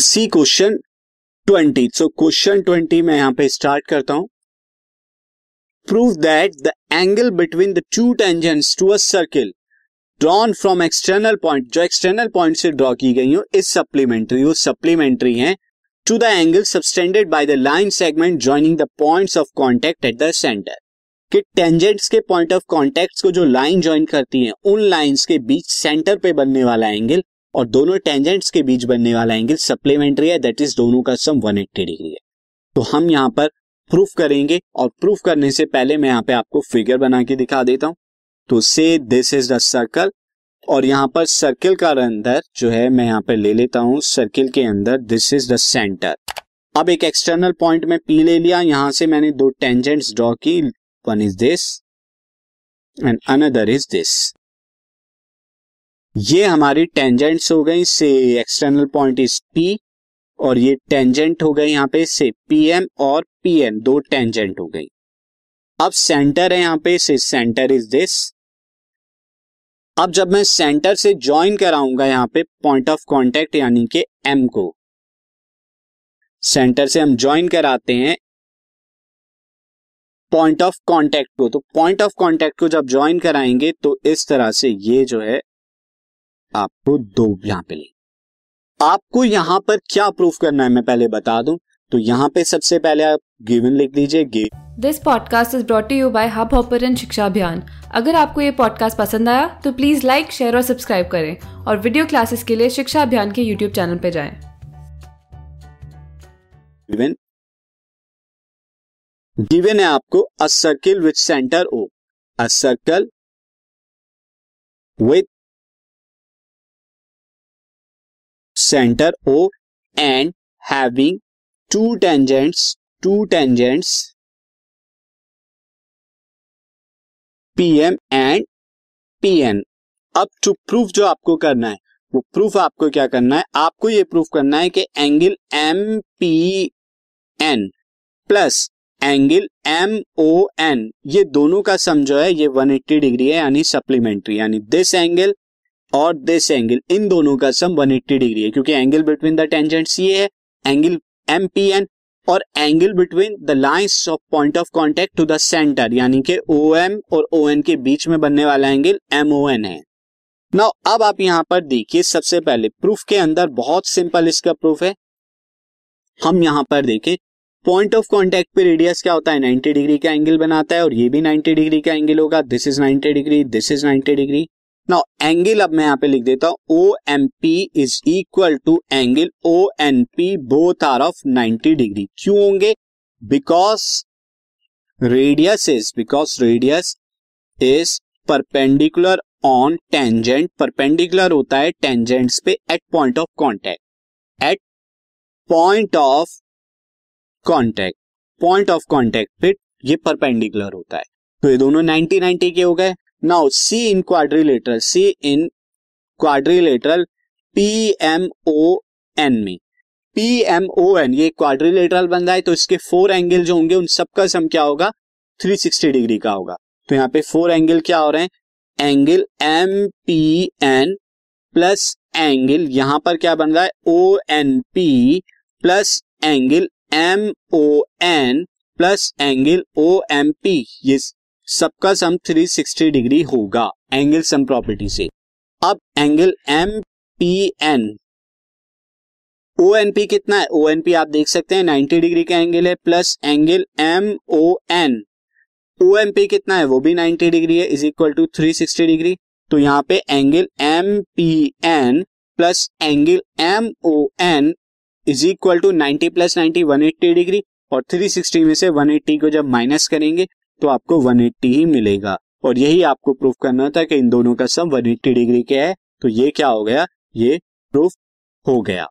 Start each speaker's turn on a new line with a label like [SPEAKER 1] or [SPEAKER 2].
[SPEAKER 1] See question twenty so question twenty मैं यहाँ पे स्टार्ट करता हूँ। Prove that the angle between the two tangents to a circle drawn from external point जो external point से draw की गई हो इस सप्लीमेंट्री वो सप्लीमेंट्री है to the angle subtended by the line segment joining the points of contact at the centre कि tangents के पॉइंट ऑफ़ कॉन्टेक्ट को जो लाइन ज्वाइन करती है, उन लाइंस के बीच सेंटर पे बनने वाला एंगल और दोनों टेंजेंट्स के बीच बनने वाला एंगल सप्लीमेंट्री है दैट इज़ दोनों का सम 180 डिग्री है। तो हम यहाँ पर प्रूफ करेंगे और प्रूफ करने से पहले मैं यहाँ पे आपको फिगर बना के दिखा देता हूँ। तो से दिस इज़ द सर्कल और यहाँ पर सर्किल का अंदर जो है मैं यहाँ पर ले लेता हूँ सर्किल के अंदर दिस इज़ द सेंटर अब एक एक्सटर्नल पॉइंट में पी ले लिया, यहाँ से मैंने दो टेंजेंट्स ड्रॉ की one is this and another is this ये हमारी टेंजेंट्स हो गई से एक्सटर्नल पॉइंट इज़ पी और ये टेंजेंट हो गई यहाँ पे से पी एम और पी एन दो टेंजेंट हो गई। अब सेंटर है यहाँ पे से सेंटर इज़ दिस अब जब मैं सेंटर से ज्वाइन कराऊँगा यहाँ पे पॉइंट ऑफ़ कांटेक्ट यानी कि एम को। सेंटर से हम ज्वाइन कराते हैं पॉइंट ऑफ़ कांटेक्ट को। तो पॉइंट ऑफ़ कांटेक्ट को जब ज्वाइन कराएँगे तो इस तरह से ये जो है आपको दो यहाँ पे ले। आपको यहाँ पर क्या प्रूफ करना है मैं पहले बता दूँ? तो यहाँ पे सबसे पहले आप गिवन लिख दीजिए
[SPEAKER 2] this podcast is brought you by Hubhopper Shiksha Abhiyan अगर आपको ये पॉडकास्ट पसंद आया तो प्लीज़ लाइक शेयर और सब्सक्राइब करें और वीडियो क्लासेस के लिए शिक्षा अभियान के यूट्यूब चैनल पर जाएँ।
[SPEAKER 1] गिवन गिवन है आपको a circle with centre O a circle with centre O and having two tangents two tangents PM and PN अब टू प्रूफ जो आपको करना है, वो प्रूफ आपको क्या करना है? आपको ये प्रूफ करना है कि angle M P N plus angle M O N ये दोनों का सम जो है, ये 180 डिग्री है, यानी सप्लीमेंट्री यानी दिस एंगल और दिस एंगल इन दोनों का सम 180 डिग्री है, क्योंकि एंगल बिटवीन द टेंजेंट्स ये है एंगल एम पी एन और angle between the lines of point of contact to the centre यानी कि ओ एम और ओ एन के बीच में बनने वाला एंगल एम ओ एन है। नाउ अब आप यहाँ पर देखिए, सबसे पहले प्रूफ के अंदर बहुत सिंपल इसका प्रूफ है। हम यहाँ पर देखें पॉइंट ऑफ़ कांटेक्ट पे रेडियस क्या होता है? 90 डिग्री का एंगल बनाता है और ये भी 90 डिग्री का एंगल होगा। This is 90 degree this is 90 degree now angle अब मैं यहाँ पे लिख देता हूँ। O M P is equal to angle O N P both are of 90 degree क्यों होंगे? Because radius is because radius is perpendicular on tangent perpendicular होता है टेंजेंट्स पे at point of contact at point of contact point of contact पे ये perpendicular होता है। तो ये दोनों 90 90 के हो गए। Now see in quadrilateral see in quadrilateral P M O N में। पी एम ओ एन ये क्वाड्रिलेटरल बन रहा है तो इसके फोर एंगल जो होंगे, उन सबका सम क्या होगा? 360 डिग्री का होगा। तो यहाँ पे फोर एंगल क्या हो रहे हैं? Angle M P N plus angle यहाँ पर क्या बन रहा है? O N P plus angle M O N plus angle O M P ये सबका सम 360 डिग्री होगा एंगल सम प्रॉपर्टी से। अब angle M P N O N P कितना है? ओ एन पी आप देख सकते हैं 90 डिग्री का एंगल है plus angle M O N O M P कितना है? वो भी 90 डिग्री है इज़ इक्वल टू 360 डिग्री तो यहाँ पे angle M P N plus angle M O N is equal to 90 plus 90 180 degree और 360 में से 180 को जब माइनस करेंगे तो आपको 180 ही मिलेगा। और यही आपको प्रूफ करना था कि इन दोनों का सम 180 डिग्री के है। तो ये क्या हो गया? ये प्रूफ हो गया।